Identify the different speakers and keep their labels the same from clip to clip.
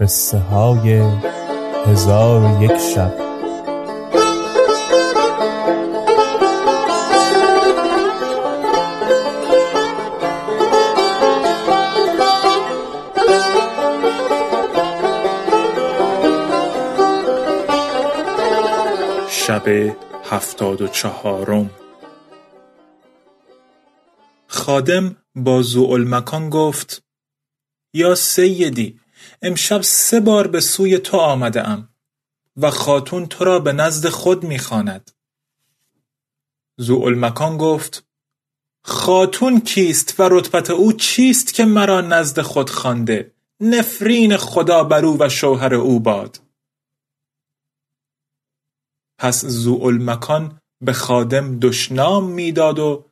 Speaker 1: قصه های هزار و یک شب.
Speaker 2: شب هفتاد و چهارم. خادم با زوالمکان گفت یا سیدی امشب سه بار به سوی تو آمده ام و خاتون تو را به نزد خود می‌خواند. زوالمکان گفت خاتون کیست و رتبت او چیست که مرا نزد خود خوانده؟ نفرین خدا بر او و شوهر او باد. پس زوالمکان به خادم دشنام می‌داد و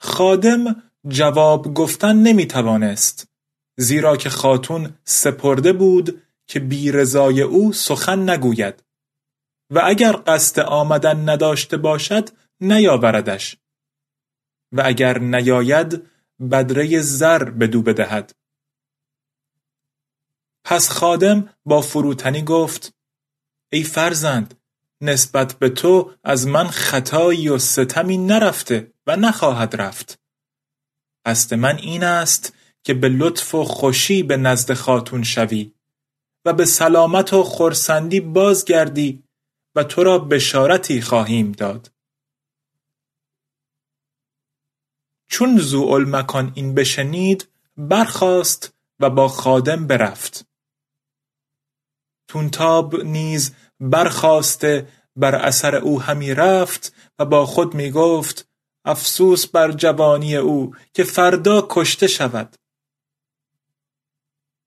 Speaker 2: خادم جواب گفتن نمی توانست زیرا که خاتون سپرده بود که بی رضای او سخن نگوید. و اگر قصد آمدن نداشته باشد نیاوردش. و اگر نیاید بدره زر بدو بدهد. پس خادم با فروتنی گفت ای فرزند نسبت به تو از من خطایی و ستمی نرفته و نخواهد رفت. قصد من این است که به لطف و خوشی به نزد خاتون شوی و به سلامت و خرسندی بازگردی و تو را بشارتی خواهیم داد. چون مکان این بشنید برخاست و با خادم برفت. تونتاب نیز برخاسته بر اثر او همی رفت و با خود می گفت افسوس بر جوانی او که فردا کشته شود.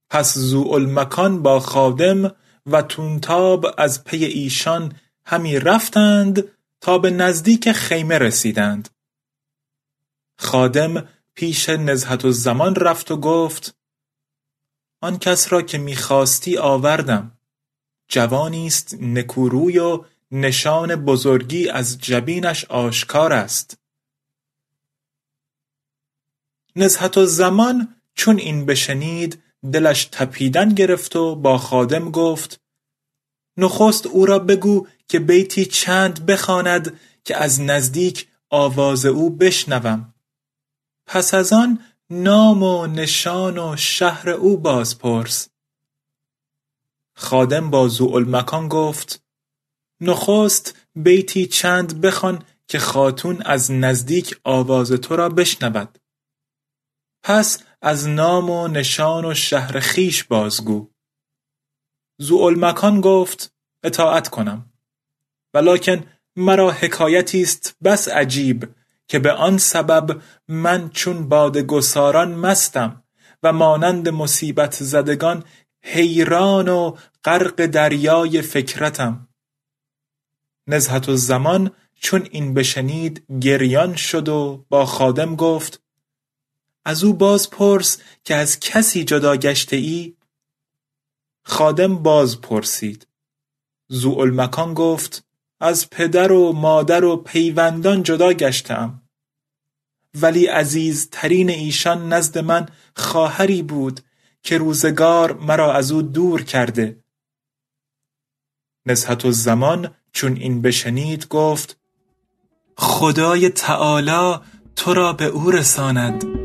Speaker 2: پس زوالمکان با خادم و تونتاب از پی ایشان همی رفتند تا به نزدیک خیمه رسیدند. خادم پیش نزهت زمان رفت و گفت آن کس را که می‌خواستی آوردم. جوانی است نکوروی و نشان بزرگی از جبینش آشکار است. نزهت زمان چون این بشنید دلش تپیدن گرفت و با خادم گفت نخست او را بگو که بیتی چند بخواند که از نزدیک آواز او بشنوم. پس از آن نام و نشان و شهر او بازپرس. خادم با ذوالمکان گفت نخست بیتی چند بخوان که خاتون از نزدیک آواز تو را بشنود. پس از نام و نشان و شهر خیش بازگو. ذوالمکان گفت اطاعت کنم. ولکن مرا حکایتی است بس عجیب که به آن سبب من چون باد گساران مستم و مانند مصیبت زدگان حیران و غرق دریای فکرتم. نزهت الزمان چون این بشنید گریان شد و با خادم گفت از او باز پرس که از کسی جدا گشته ای خادم باز پرسید. زوالمکان گفت از پدر و مادر و پیوندان جدا گشتم ولی عزیزترین ایشان نزد من خواهری بود که روزگار مرا از او دور کرده. نزهت الزمان چون این بشنید گفت خدای تعالی تو را به او رساند.